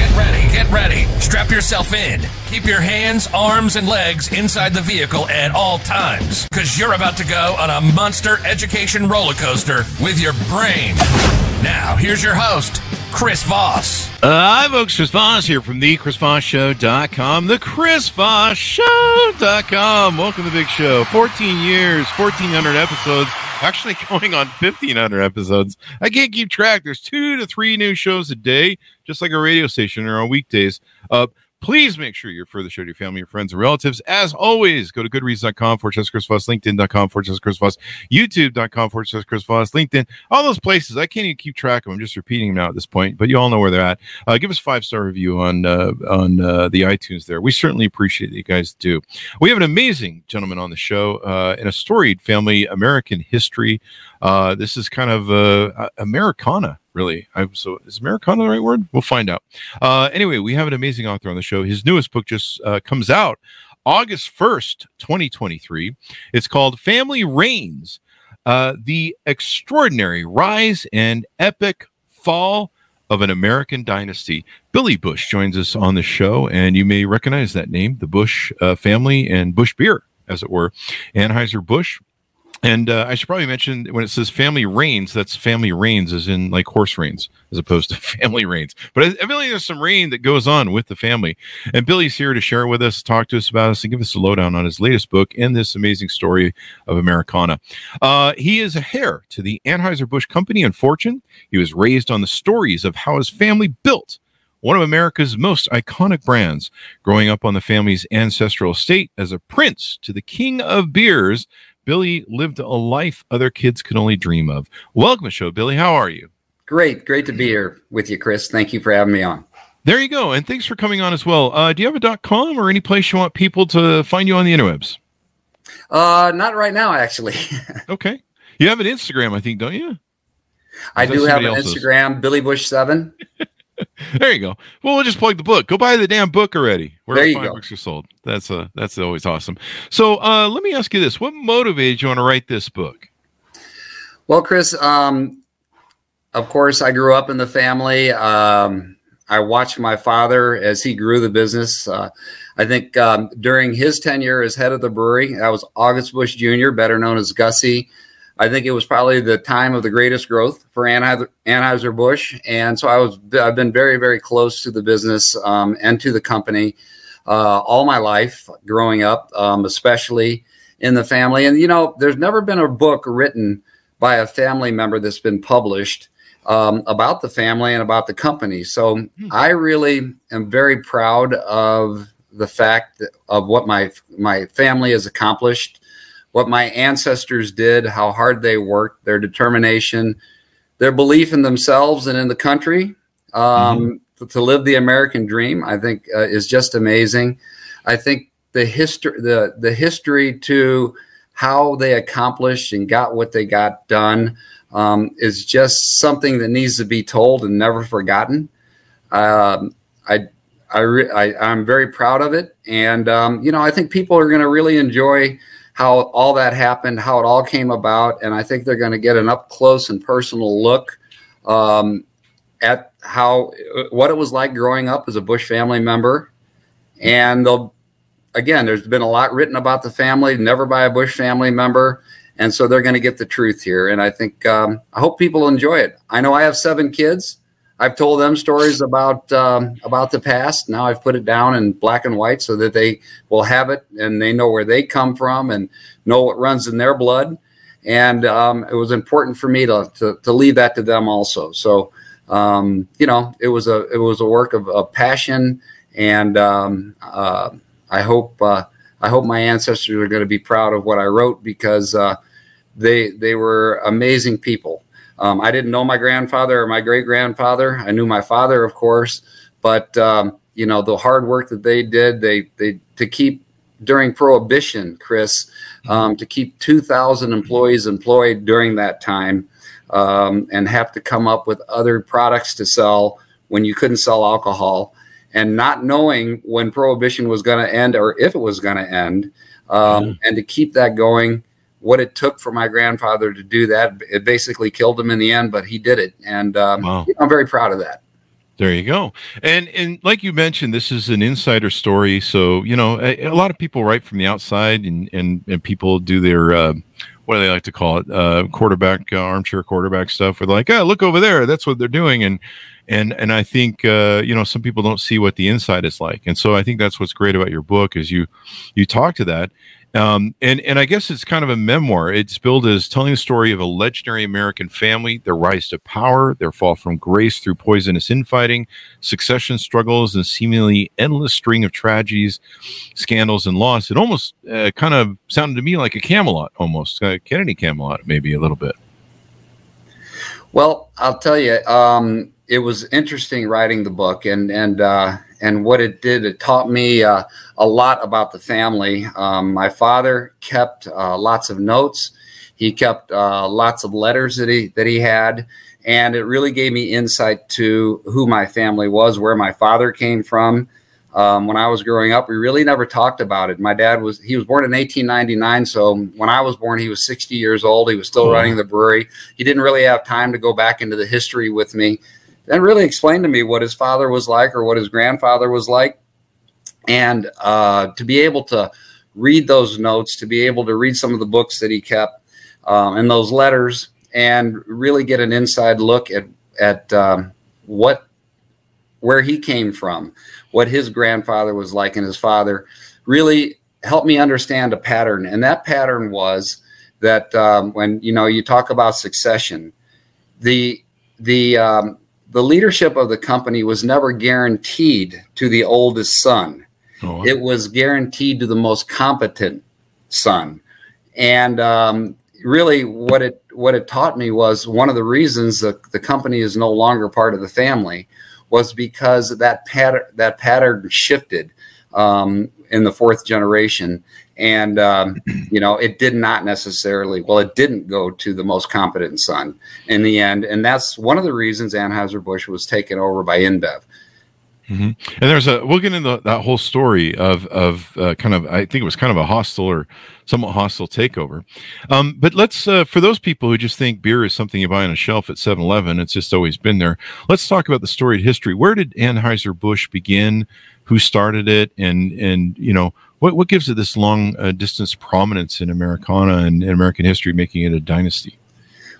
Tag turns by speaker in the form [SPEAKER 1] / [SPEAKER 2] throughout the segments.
[SPEAKER 1] Get ready, get ready. Strap yourself in. Keep your hands, arms, and legs inside the vehicle at all times, because you're about to go on a monster education roller coaster with your brain. Now, here's your host, Chris Voss.
[SPEAKER 2] Uh, hi, folks. Chris Voss here from the ChrisVossShow.com. The ChrisVossShow.com. Welcome to the big show. 14 years, 1,400 episodes. Actually, going on 1,500 episodes. I can't keep track. There's two to three new shows a day, just like a radio station or on weekdays. Uh, Please make sure you refer the show to your family, your friends, and relatives. As always, go to goodreads.com forward slash Chris Voss, LinkedIn.com forward slash Chris Voss, YouTube.com forward slash Chris Voss, LinkedIn, all those places. I can't even keep track of them. I'm just repeating them now at this point, but you all know where they're at. Uh, give us five star review on uh, on uh, the iTunes there. We certainly appreciate it. You guys do. We have an amazing gentleman on the show uh, in a storied family American history. Uh, this is kind of uh, Americana really. I, so is Americana the right word? We'll find out. Uh, anyway, we have an amazing author on the show. His newest book just uh, comes out August 1st, 2023. It's called Family Reins uh, The Extraordinary Rise and Epic Fall of an American Dynasty. Billy Busch joins us on the show, and you may recognize that name, the Busch uh, family and Busch beer, as it were. Anheuser-Busch and uh, I should probably mention when it says family reins, that's family reins as in like horse reins as opposed to family reigns. But like there's some reign that goes on with the family. And Billy's here to share with us, talk to us about us, and give us a lowdown on his latest book and this amazing story of Americana. Uh, he is a heir to the Anheuser-Busch Company and Fortune. He was raised on the stories of how his family built one of America's most iconic brands, growing up on the family's ancestral estate as a prince to the king of beers Billy lived a life other kids could only dream of. Welcome to the show, Billy. How are you?
[SPEAKER 3] Great. Great to be here with you, Chris. Thank you for having me on.
[SPEAKER 2] There you go. And thanks for coming on as well. Uh, do you have a .com or any place you want people to find you on the interwebs?
[SPEAKER 3] Uh, not right now, actually.
[SPEAKER 2] okay. You have an Instagram, I think, don't you?
[SPEAKER 3] I do have an else's? Instagram, Billy Busch Seven.
[SPEAKER 2] there you go. Well, we'll just plug the book. Go buy the damn book already.
[SPEAKER 3] Where there you go.
[SPEAKER 2] books are sold. That's uh that's always awesome. So uh let me ask you this. What motivated you want to write this book?
[SPEAKER 3] Well, Chris, um, of course I grew up in the family. Um, I watched my father as he grew the business. Uh, I think um, during his tenure as head of the brewery, that was August Busch Jr., better known as Gussie. I think it was probably the time of the greatest growth for Anheuser Busch, and so I was I've been very very close to the business um, and to the company uh, all my life growing up, um, especially in the family. And you know, there's never been a book written by a family member that's been published um, about the family and about the company. So mm-hmm. I really am very proud of the fact of what my my family has accomplished what my ancestors did, how hard they worked, their determination, their belief in themselves and in the country um, mm-hmm. to, live the American dream. I think uh, is just amazing. I think the history, the the history to how they accomplished and got what they got done um, is just something that needs to be told and never forgotten. Um, I I, re- I am very proud of it, and um, you know I think people are going to really enjoy how all that happened, how it all came about, and I think they're going to get an up close and personal look um, at how what it was like growing up as a Busch family member. And they'll again, there's been a lot written about the family, never by a Busch family member, and so they're going to get the truth here. And I think um, I hope people enjoy it. I know I have seven kids. I've told them stories about um, about the past. Now I've put it down in black and white so that they will have it and they know where they come from and know what runs in their blood. And um, it was important for me to, to, to leave that to them also. So um, you know, it was a it was a work of, of passion, and um, uh, I hope uh, I hope my ancestors are going to be proud of what I wrote because uh, they they were amazing people. Um, I didn't know my grandfather or my great grandfather. I knew my father, of course, but um, you know the hard work that they did, they they to keep during Prohibition, Chris, um, to keep 2,000 employees employed during that time um, and have to come up with other products to sell when you couldn't sell alcohol and not knowing when prohibition was going to end or if it was going to end um, mm. and to keep that going what it took for my grandfather to do that it basically killed him in the end but he did it and um, wow. i'm very proud of that
[SPEAKER 2] there you go. And and like you mentioned, this is an insider story. So you know, a, a lot of people write from the outside, and and, and people do their uh, what do they like to call it? Uh, quarterback uh, armchair quarterback stuff. Where they're like, oh, look over there, that's what they're doing, and and and I think uh, you know some people don't see what the inside is like, and so I think that's what's great about your book is you you talk to that, um, and and I guess it's kind of a memoir. It's billed as telling the story of a legendary American family, their rise to power, their fall from grace through poisonous infighting, succession struggles, and seemingly endless string of tragedies, scandals, and loss. It almost uh, kind of sounded to me like a Camelot, almost uh, Kennedy Camelot, maybe a little bit.
[SPEAKER 3] Well, I'll tell you, um, it was interesting writing the book, and and uh, and what it did, it taught me uh, a lot about the family. Um, my father kept uh, lots of notes. He kept uh, lots of letters that he that he had, and it really gave me insight to who my family was, where my father came from. Um, when I was growing up, we really never talked about it. My dad was he was born in 1899, so when I was born, he was 60 years old. He was still oh. running the brewery. He didn't really have time to go back into the history with me and really explain to me what his father was like or what his grandfather was like. And uh, to be able to read those notes, to be able to read some of the books that he kept um, and those letters, and really get an inside look at at um, what where he came from, what his grandfather was like, and his father really helped me understand a pattern. And that pattern was that um, when you know you talk about succession, the the um, the leadership of the company was never guaranteed to the oldest son. Oh. It was guaranteed to the most competent son. And um, really, what it what it taught me was one of the reasons that the company is no longer part of the family was because that pattern that pattern shifted um, in the fourth generation, and um, you know it did not necessarily well it didn't go to the most competent son in the end. And that's one of the reasons anheuser-busch was taken over by inbev.
[SPEAKER 2] Mm-hmm. and there's a we'll get into that whole story of of uh, kind of i think it was kind of a hostile or somewhat hostile takeover. Um, but let's uh, for those people who just think beer is something you buy on a shelf at 7-eleven it's just always been there let's talk about the storied history. Where did anheuser-busch begin? Who started it? And and you know what what gives it this long uh, distance prominence in Americana and in American history, making it a dynasty?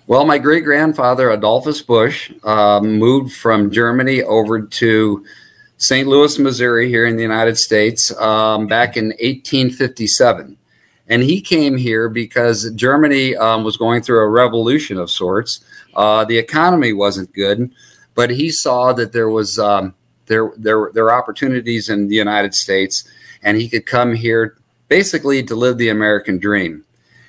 [SPEAKER 3] Well, my great grandfather Adolphus Busch uh, moved from Germany over to St. Louis, Missouri, here in the United States, um, back in 1857. And he came here because Germany um, was going through a revolution of sorts. Uh, the economy wasn't good, but he saw that there was um, there there there were opportunities in the United States and he could come here basically to live the American dream.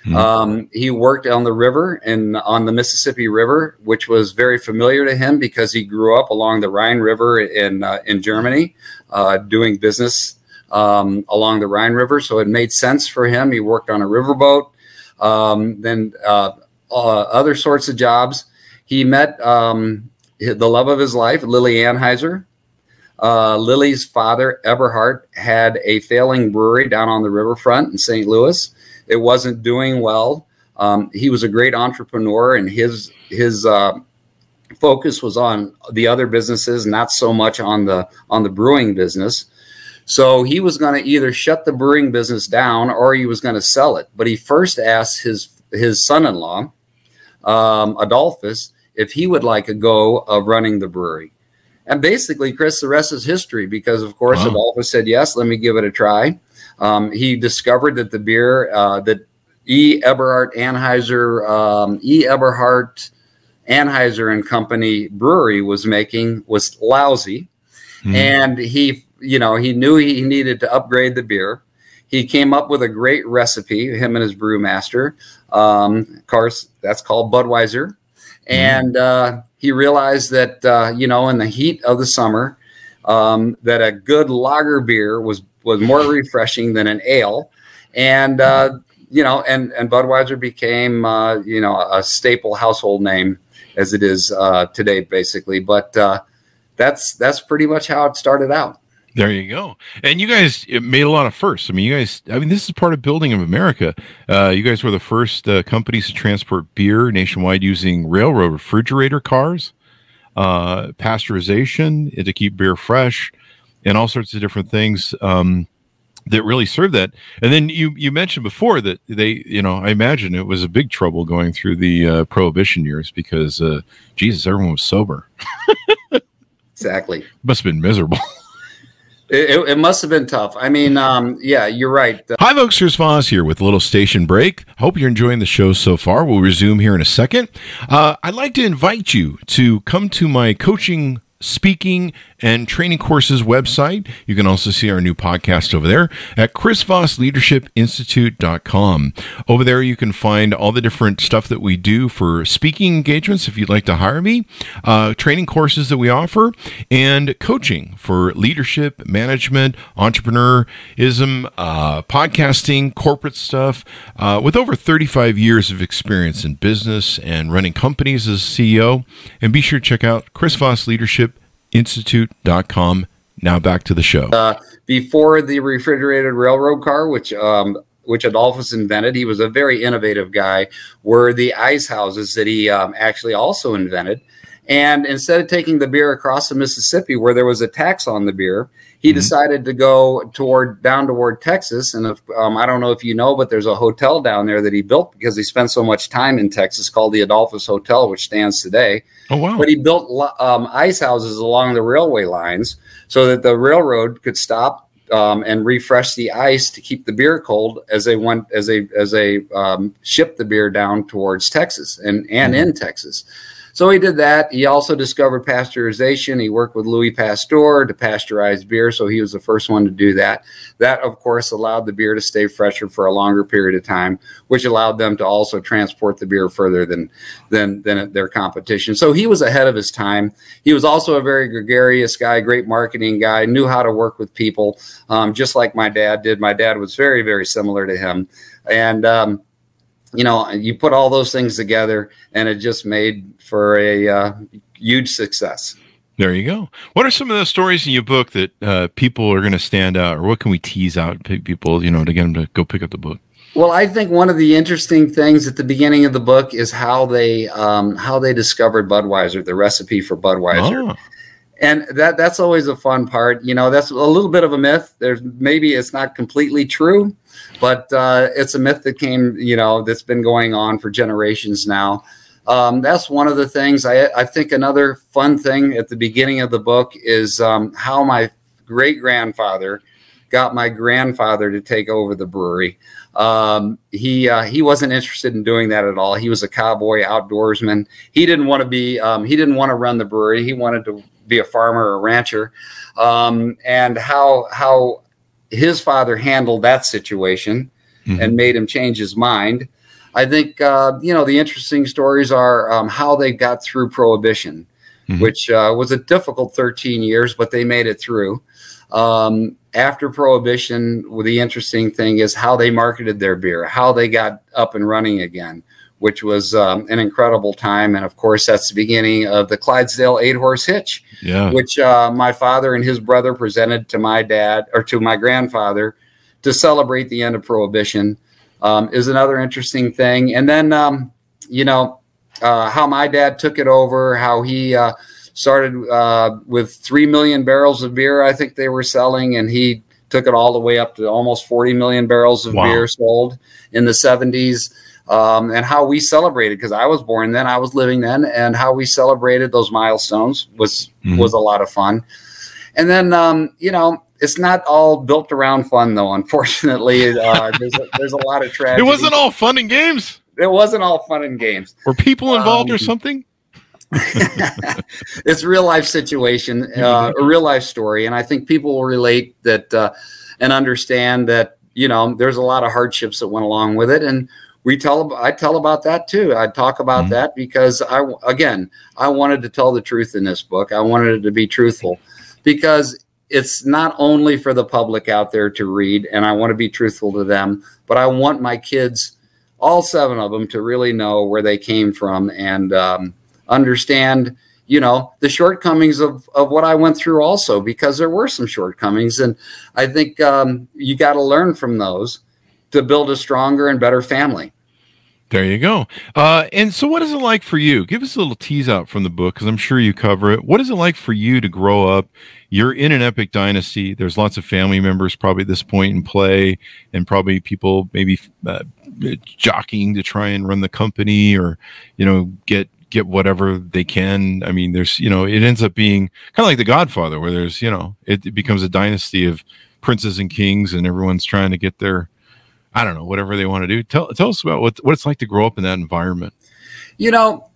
[SPEAKER 3] Mm-hmm. Um, he worked on the river and on the Mississippi River, which was very familiar to him because he grew up along the Rhine River in uh, in Germany, uh, doing business um, along the Rhine River. So it made sense for him. He worked on a riverboat, um, then uh, uh other sorts of jobs. He met um, the love of his life, Lily Anheuser, uh, Lily's father, Eberhard, had a failing brewery down on the riverfront in St. Louis. It wasn't doing well. Um, he was a great entrepreneur, and his his uh, focus was on the other businesses, not so much on the on the brewing business. So he was going to either shut the brewing business down or he was going to sell it. But he first asked his his son-in-law, um, Adolphus, if he would like a go of running the brewery. And basically, Chris, the rest is history because, of course, wow. Adolphus said, yes, let me give it a try. Um, he discovered that the beer uh, that E. Eberhard Anheuser, um, E. Eberhard Anheuser and Company brewery was making was lousy. Mm. And he, you know, he knew he needed to upgrade the beer. He came up with a great recipe, him and his brewmaster. Um, of course, that's called Budweiser. Mm. And uh, he realized that uh, you know in the heat of the summer um, that a good lager beer was was more refreshing than an ale, and uh, you know, and and Budweiser became uh, you know a staple household name as it is uh, today, basically. But uh, that's that's pretty much how it started out.
[SPEAKER 2] There you go. And you guys made a lot of firsts. I mean, you guys, I mean, this is part of building of America. Uh, you guys were the first uh, companies to transport beer nationwide using railroad refrigerator cars, uh, pasteurization to keep beer fresh, and all sorts of different things. Um, that really served that. And then you you mentioned before that they, you know, I imagine it was a big trouble going through the uh, prohibition years because uh, Jesus, everyone was sober.
[SPEAKER 3] exactly.
[SPEAKER 2] Must have been miserable.
[SPEAKER 3] It, it, must have been tough. I mean, um, yeah, you're right.
[SPEAKER 2] Hi, folks. Chris Voss here with a little station break. Hope you're enjoying the show so far. We'll resume here in a second. Uh, I'd like to invite you to come to my coaching speaking and training courses website. You can also see our new podcast over there at chrisvossleadershipinstitute.com. Over there, you can find all the different stuff that we do for speaking engagements if you'd like to hire me, uh, training courses that we offer, and coaching for leadership, management, entrepreneurism, uh, podcasting, corporate stuff. Uh, with over 35 years of experience in business and running companies as CEO. And be sure to check out Chris Voss Leadership institute.com. Now back to the show.
[SPEAKER 3] Uh, before the refrigerated railroad car, which um, which Adolphus invented, he was a very innovative guy. Were the ice houses that he um, actually also invented. And instead of taking the beer across the Mississippi, where there was a tax on the beer, he mm-hmm. decided to go toward down toward Texas. And if, um, I don't know if you know, but there's a hotel down there that he built because he spent so much time in Texas called the Adolphus Hotel, which stands today.
[SPEAKER 2] Oh wow!
[SPEAKER 3] But he built um, ice houses along the railway lines so that the railroad could stop um, and refresh the ice to keep the beer cold as they went as they as they um, shipped the beer down towards Texas and and mm-hmm. in Texas. So he did that. He also discovered pasteurization. He worked with Louis Pasteur to pasteurize beer. So he was the first one to do that. That, of course, allowed the beer to stay fresher for a longer period of time, which allowed them to also transport the beer further than, than, than their competition. So he was ahead of his time. He was also a very gregarious guy, great marketing guy, knew how to work with people, um, just like my dad did. My dad was very, very similar to him. And, um, you know, you put all those things together, and it just made for a uh, huge success.
[SPEAKER 2] There you go. What are some of the stories in your book that uh, people are going to stand out, or what can we tease out people, you know, to get them to go pick up the book?
[SPEAKER 3] Well, I think one of the interesting things at the beginning of the book is how they um, how they discovered Budweiser, the recipe for Budweiser. Oh and that that's always a fun part. You know, that's a little bit of a myth. There's maybe it's not completely true, but uh, it's a myth that came, you know, that's been going on for generations now. Um, that's one of the things. I, I, think another fun thing at the beginning of the book is um, how my great grandfather got my grandfather to take over the brewery. Um, he uh, he wasn't interested in doing that at all. He was a cowboy outdoorsman. He didn't want to be. Um, he didn't want to run the brewery. He wanted to be a farmer or a rancher, um, and how how his father handled that situation mm-hmm. and made him change his mind. I think uh, you know the interesting stories are um, how they got through prohibition, mm-hmm. which uh, was a difficult 13 years, but they made it through. Um, after prohibition, the interesting thing is how they marketed their beer, how they got up and running again which was um, an incredible time. And of course, that's the beginning of the Clydesdale Eight Horse Hitch,
[SPEAKER 2] yeah.
[SPEAKER 3] which uh, my father and his brother presented to my dad or to my grandfather to celebrate the end of Prohibition. Um, is another interesting thing. And then, um, you know, uh, how my dad took it over, how he uh, started uh, with 3 million barrels of beer, I think they were selling, and he took it all the way up to almost 40 million barrels of wow. beer sold in the 70s um, and how we celebrated because I was born then, I was living then, and how we celebrated those milestones was mm-hmm. was a lot of fun. And then um, you know it's not all built around fun though. Unfortunately, uh, there's a, there's a lot of tragedy.
[SPEAKER 2] It wasn't all fun and games.
[SPEAKER 3] It wasn't all fun and games.
[SPEAKER 2] Were people involved um, or something?
[SPEAKER 3] it's real life situation, uh, a real life story, and I think people will relate that uh, and understand that you know there's a lot of hardships that went along with it, and we tell I tell about that too. I talk about mm-hmm. that because I again I wanted to tell the truth in this book. I wanted it to be truthful because it's not only for the public out there to read, and I want to be truthful to them, but I want my kids, all seven of them, to really know where they came from and um, understand, you know, the shortcomings of, of what I went through also, because there were some shortcomings. And I think um, you got to learn from those to build a stronger and better family.
[SPEAKER 2] There you go. Uh, and so, what is it like for you? Give us a little tease out from the book because I'm sure you cover it. What is it like for you to grow up? You're in an epic dynasty. There's lots of family members probably at this point in play, and probably people maybe uh, jockeying to try and run the company or, you know, get get whatever they can. I mean, there's, you know, it ends up being kind of like The Godfather, where there's, you know, it, it becomes a dynasty of princes and kings, and everyone's trying to get their I don't know, whatever they want to do. Tell tell us about what what it's like to grow up in that environment.
[SPEAKER 3] You know,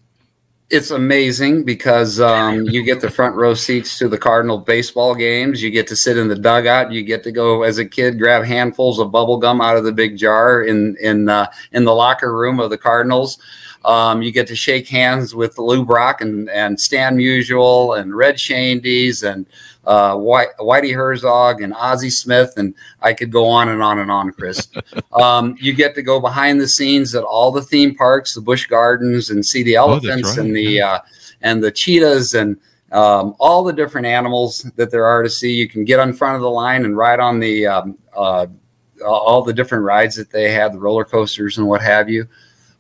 [SPEAKER 3] it's amazing because um, you get the front row seats to the Cardinal baseball games. You get to sit in the dugout. You get to go as a kid grab handfuls of bubble gum out of the big jar in in uh, in the locker room of the Cardinals. Um, you get to shake hands with Lou Brock and, and Stan Musial and Red Schoendienst and uh, Whitey Herzog and Ozzie Smith, and I could go on and on and on, Chris. um, you get to go behind the scenes at all the theme parks, the Busch Gardens, and see the oh, elephants oh, right. and the uh, and the cheetahs and um, all the different animals that there are to see. You can get on front of the line and ride on the um, uh, all the different rides that they have, the roller coasters and what have you.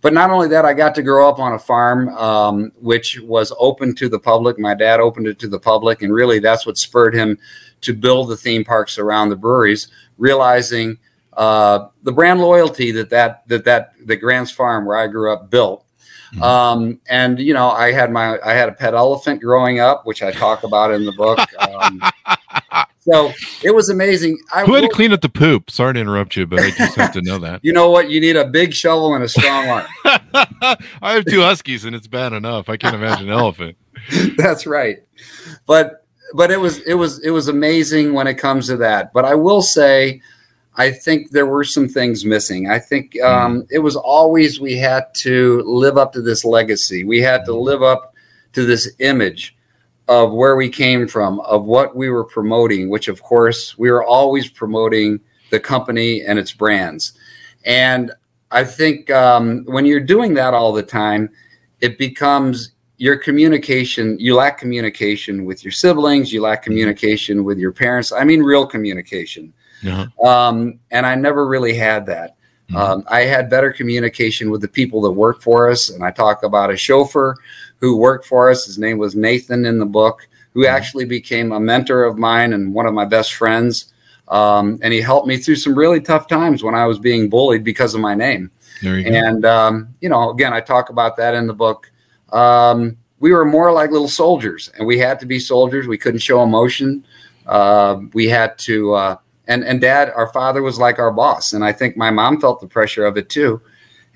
[SPEAKER 3] But not only that, I got to grow up on a farm um, which was open to the public. My dad opened it to the public, and really that's what spurred him to build the theme parks around the breweries, realizing uh, the brand loyalty that that that that the Grant's Farm where I grew up built. Mm-hmm. Um, and you know, I had my I had a pet elephant growing up, which I talk about in the book. Um, so it was amazing.
[SPEAKER 2] I Who had to clean up the poop? Sorry to interrupt you, but I just have to know that.
[SPEAKER 3] you know what? You need a big shovel and a strong arm.
[SPEAKER 2] I have two huskies, and it's bad enough. I can't imagine an elephant.
[SPEAKER 3] That's right, but but it was it was it was amazing when it comes to that. But I will say, I think there were some things missing. I think hmm. um, mm. it was always we had to live up to this legacy. We had to live up to this image of where we came from, of what we were promoting, which of course we were always promoting the company and its brands. And I think um, when you're doing that all the time, it becomes your communication. You lack communication with your siblings. You lack communication with your parents. I mean, real communication. Uh-huh. Um, and I never really had that. Mm-hmm. Um, I had better communication with the people that work for us. And I talk about a chauffeur who worked for us. His name was Nathan in the book, who mm-hmm. actually became a mentor of mine and one of my best friends. Um, and he helped me through some really tough times when I was being bullied because of my name. You and, um, you know, again, I talk about that in the book. Um, we were more like little soldiers, and we had to be soldiers. We couldn't show emotion. Uh, we had to, uh, and and dad, our father was like our boss, and I think my mom felt the pressure of it too.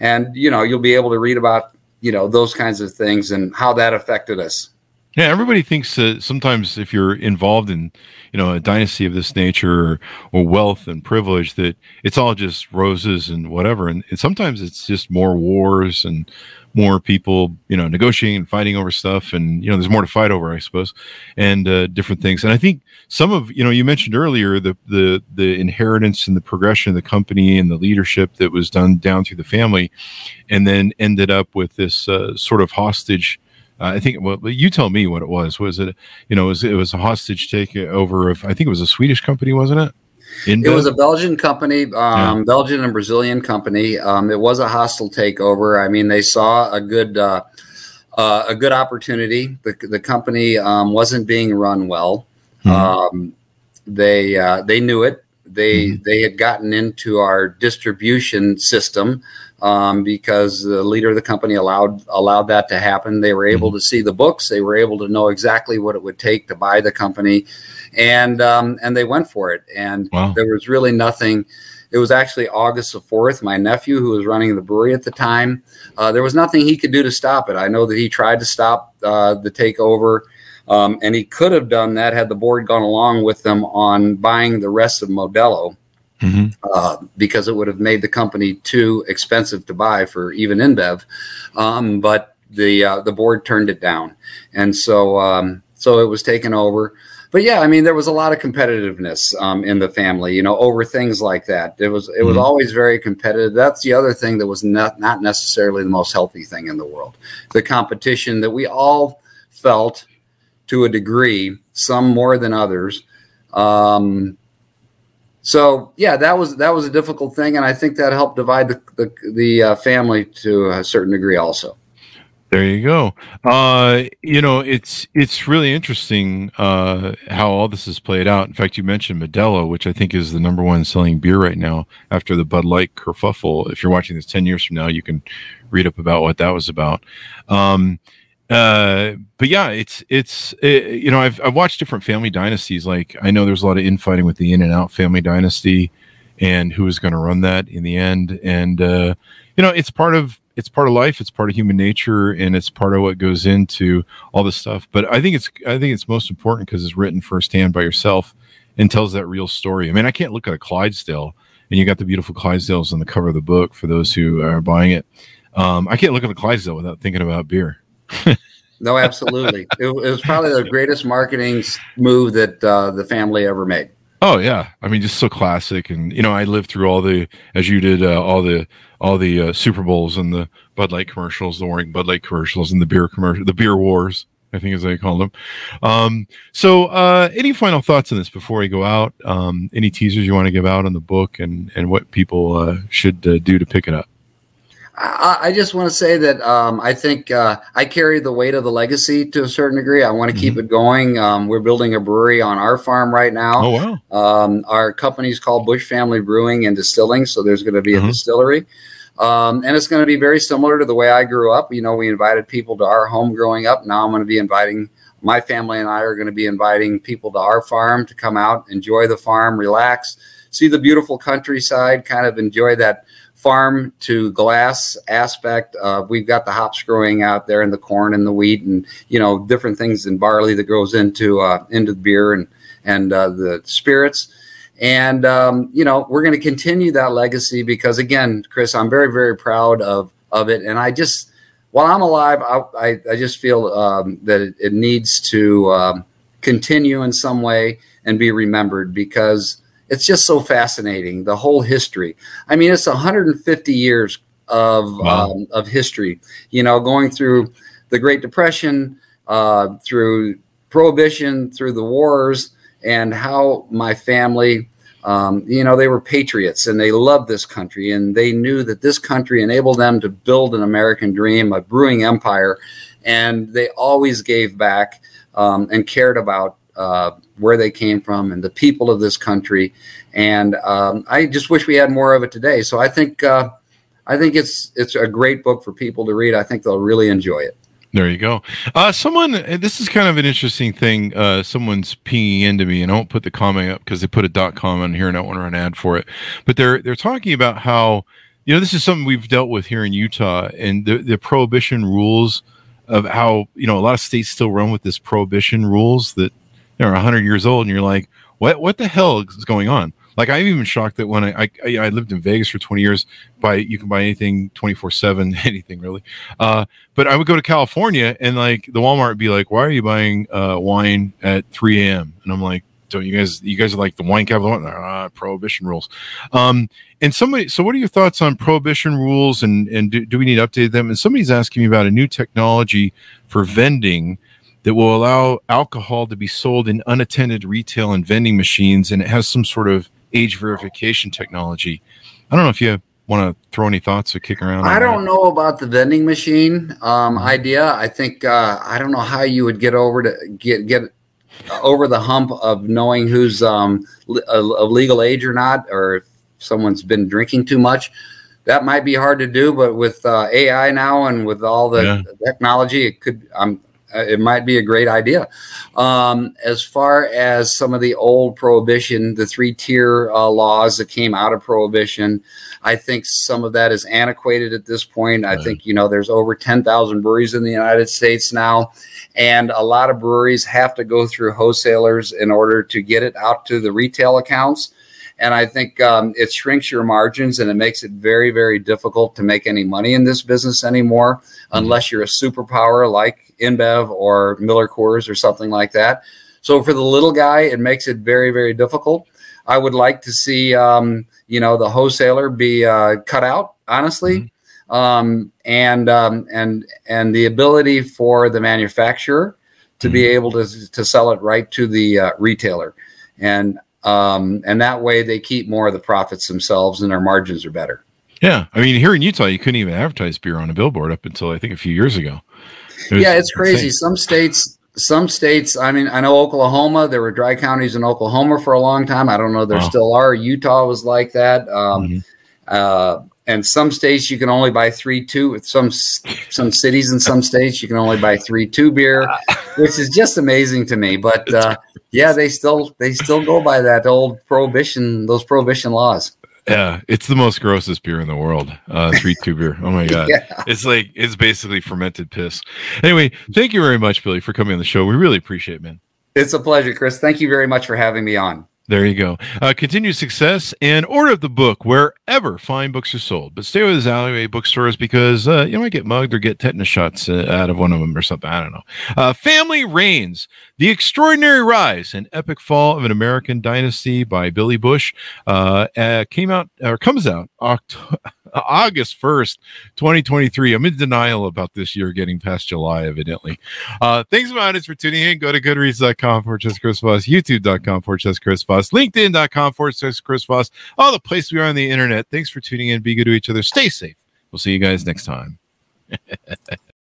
[SPEAKER 3] And you know, you'll be able to read about you know those kinds of things and how that affected us.
[SPEAKER 2] Yeah everybody thinks that sometimes if you're involved in you know a dynasty of this nature or, or wealth and privilege that it's all just roses and whatever. And, and sometimes it's just more wars and more people, you know, negotiating and fighting over stuff, and you know, there's more to fight over, I suppose, and uh, different things. And I think some of, you know, you mentioned earlier the the the inheritance and the progression of the company and the leadership that was done down through the family, and then ended up with this uh, sort of hostage. Uh, I think. Well, you tell me what it was. Was it, you know, it was, it was a hostage takeover of? I think it was a Swedish company, wasn't it?
[SPEAKER 3] It was a Belgian company, um, yeah. Belgian and Brazilian company. Um, it was a hostile takeover. I mean, they saw a good uh, uh, a good opportunity. The, the company um, wasn't being run well. Mm-hmm. they uh, they knew it. They mm-hmm. they had gotten into our distribution system um, because the leader of the company allowed allowed that to happen. They were able mm-hmm. to see the books. They were able to know exactly what it would take to buy the company and um, and they went for it. And wow. there was really nothing. It was actually August the fourth. My nephew, who was running the brewery at the time, uh, there was nothing he could do to stop it. I know that he tried to stop uh, the takeover. Um, and he could have done that had the board gone along with them on buying the rest of Modelo, mm-hmm. uh, because it would have made the company too expensive to buy for even InBev. Um, but the uh, the board turned it down, and so um, so it was taken over. But yeah, I mean, there was a lot of competitiveness um, in the family, you know, over things like that. It was it was mm-hmm. always very competitive. That's the other thing that was not not necessarily the most healthy thing in the world. The competition that we all felt to a degree, some more than others. Um, so yeah, that was that was a difficult thing, and I think that helped divide the the, the uh, family to a certain degree also.
[SPEAKER 2] There you go. Uh, you know, it's it's really interesting uh, how all this is played out. In fact, you mentioned Modelo, which I think is the number one selling beer right now after the Bud Light kerfuffle. If you're watching this ten years from now, you can read up about what that was about. Um, uh, but yeah, it's it's it, you know I've I've watched different family dynasties. Like I know there's a lot of infighting with the In and Out family dynasty, and who is going to run that in the end. And uh, you know, it's part of it's part of life it's part of human nature and it's part of what goes into all this stuff. But i think it's i think it's most important because it's written firsthand by yourself and tells that real story. I mean i can't look at a clydesdale and you got the beautiful clydesdales on the cover of the book for those who are buying it. Um, i can't look at a clydesdale without thinking about beer.
[SPEAKER 3] No absolutely. It, it, was probably the greatest marketing move that uh, the family ever made
[SPEAKER 2] Oh yeah, I mean, just so classic, and you know, I lived through all the, as you did, uh, all the, all the uh, Super Bowls and the Bud Light commercials, the Warring Bud Light commercials, and the beer commercial, the beer wars, I think as they called them. Um, so, uh, any final thoughts on this before we go out? Um, any teasers you want to give out on the book and and what people uh, should uh, do to pick it up?
[SPEAKER 3] I, I just want to say that um, I think uh, I carry the weight of the legacy to a certain degree. I want to mm-hmm. keep it going. Um, we're building a brewery on our farm right now.
[SPEAKER 2] Oh wow!
[SPEAKER 3] Um, our company is called Busch Family Brewing and Distilling, so there's going to be a mm-hmm. distillery. Um, and it's going to be very similar to the way I grew up. You know, we invited people to our home growing up. Now I'm going to be inviting my family and I are going to be inviting people to our farm to come out, enjoy the farm, relax, see the beautiful countryside, kind of enjoy that farm to glass aspect. Uh, we've got the hops growing out there, and the corn and the wheat, and you know different things in barley that goes into uh, into the beer and and uh, the spirits. And um, you know we're going to continue that legacy because again, Chris, I'm very very proud of of it, and I just while I'm alive, I I, I just feel um, that it, it, needs to um, continue in some way and be remembered because it's just so fascinating the whole history i mean it's 150 years of wow. um, of history you know going through the great depression uh, through prohibition through the wars and how my family um, you know they were patriots and they loved this country and they knew that this country enabled them to build an american dream a brewing empire and they always gave back um, and cared about uh, where they came from and the people of this country. And um, I just wish we had more of it today. So I think uh, I think it's it's a great book for people to read. I think they'll really enjoy it.
[SPEAKER 2] There you go. Uh, someone, this is kind of an interesting thing. Uh, someone's pinging into me, and I won't put the comment up because they put a dot com on here, and I don't want to run an ad for it. But they're they're talking about how you know this is something we've dealt with here in Utah, and the the prohibition rules of how you know a lot of states still run with this prohibition rules that are 100 years old and you're like what what the hell is going on? Like i'm even shocked that when i i, I lived in vegas for 20 years by you can buy anything 24 7 anything really. Uh, but i would go to california and like the walmart would be like why are you buying uh, wine at 3 a.m and i'm like don't you guys you guys are like the wine capital? Uh, prohibition rules. Um, and somebody so what are your thoughts on prohibition rules and and do, do we need to update them? And somebody's asking me about a new technology for vending that will allow alcohol to be sold in unattended retail and vending machines, and it has some sort of age verification technology. I don't know if you want to throw any thoughts or kick around.
[SPEAKER 3] I don't that. know about the vending machine um, mm-hmm. idea. I think uh, I don't know how you would get over to get get over the hump of knowing who's um, of legal age or not, or if someone's been drinking too much. That might be hard to do, but with uh, AI now and with all the yeah. technology, it could. I'm uh, it might be a great idea. Um, as far as some of the old prohibition, the three tier uh, laws that came out of prohibition, I think some of that is antiquated at this point. I think, you know, there's over 10,000 breweries in the United States now, and a lot of breweries have to go through wholesalers in order to get it out to the retail accounts. And I think um, it shrinks your margins and it makes it very, very difficult to make any money in this business anymore, mm-hmm. unless you're a superpower like InBev or Miller Coors or something like that. So for the little guy, it makes it very, very difficult. I would like to see, um, you know, the wholesaler be uh, cut out, honestly, mm-hmm. um, and um, and and the ability for the manufacturer to mm-hmm. be able to to sell it right to the uh, retailer, and um, and that way they keep more of the profits themselves, and their margins are better.
[SPEAKER 2] Yeah, I mean, here in Utah, you couldn't even advertise beer on a billboard up until I think a few years ago.
[SPEAKER 3] It yeah, it's crazy. Some states some states, I mean, I know Oklahoma, there were dry counties in Oklahoma for a long time. I don't know, there wow. still are. Utah was like that. Um, mm-hmm. uh, and some states you can only buy three two. With some some cities in some states you can only buy three two beer, which is just amazing to me. But uh, yeah, they still they still go by that old prohibition those prohibition laws.
[SPEAKER 2] Yeah, it's the most grossest beer in the world. Uh, three two beer. Oh my god, yeah. it's like it's basically fermented piss. Anyway, thank you very much, Billy, for coming on the show. We really appreciate it, man.
[SPEAKER 3] It's a pleasure, Chris. Thank you very much for having me on.
[SPEAKER 2] There you go. Uh, continued success and order the book wherever fine books are sold. But stay with his alleyway bookstores because uh, you might get mugged or get tetanus shots uh, out of one of them or something. I don't know. Uh, Family Reins The Extraordinary Rise and Epic Fall of an American Dynasty by Billy Busch uh, uh, came out or comes out October. August 1st, 2023. I'm in denial about this year getting past July, evidently. Uh, thanks about for tuning in. Go to goodreads.com for just Chris Voss, youtube.com for just Chris Voss, linkedin.com for just Chris Voss, all the places we are on the internet. Thanks for tuning in. Be good to each other. Stay safe. We'll see you guys next time.